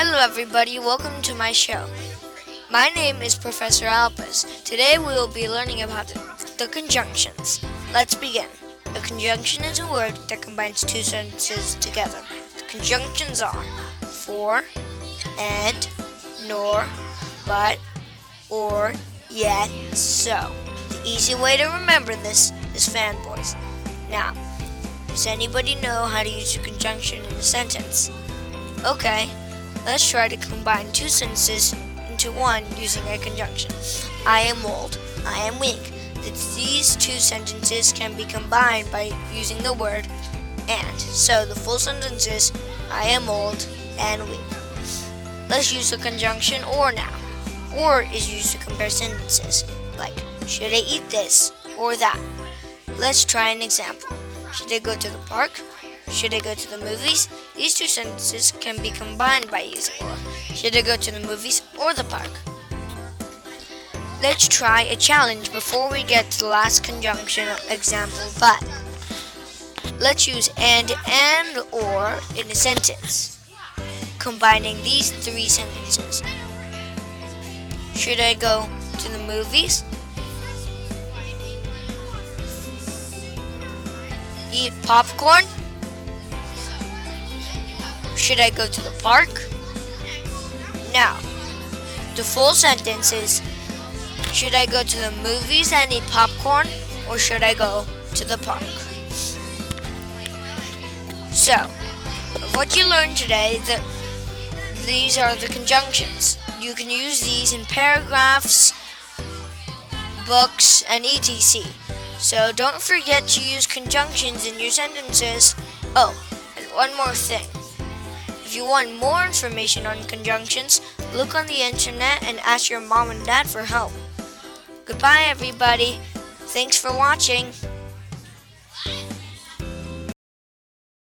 Hello, everybody. Welcome to my show. My name is Professor Alpes. Today we will be learning about the conjunctions. Let's begin. A conjunction is a word that combines two sentences together. The conjunctions are for, and, nor, but, or, yet, so. The easy way to remember this is fanboys. Now, does anybody know how to use a conjunction in a sentence? Okay, let's try to combine two sentences into one using a conjunction. I am old, I am weak. These two sentences can be combined by using the word and. So the full sentence is I am old and weak. Let's use the conjunction or now. Or is used to compare sentences like should I eat this or that? Let's try an example. Should I go to the park? Should I go to the movies? These two sentences can be combined by using or. Should I go to the movies or the park? Let's try a challenge before we get to the last conjunction example, but let's use and and or in a sentence, combining these three sentences. Should I go to the movies? Eat popcorn? Should I go to the park? Now, the full sentence is Should I go to the movies and eat popcorn or should I go to the park? So, what you learned today, that these are the conjunctions. You can use these in paragraphs, books, and etc. So don't forget to use conjunctions in your sentences. Oh, and one more thing. If you want more information on conjunctions, look on the internet and ask your mom and dad for help. Goodbye, everybody. Thanks for watching.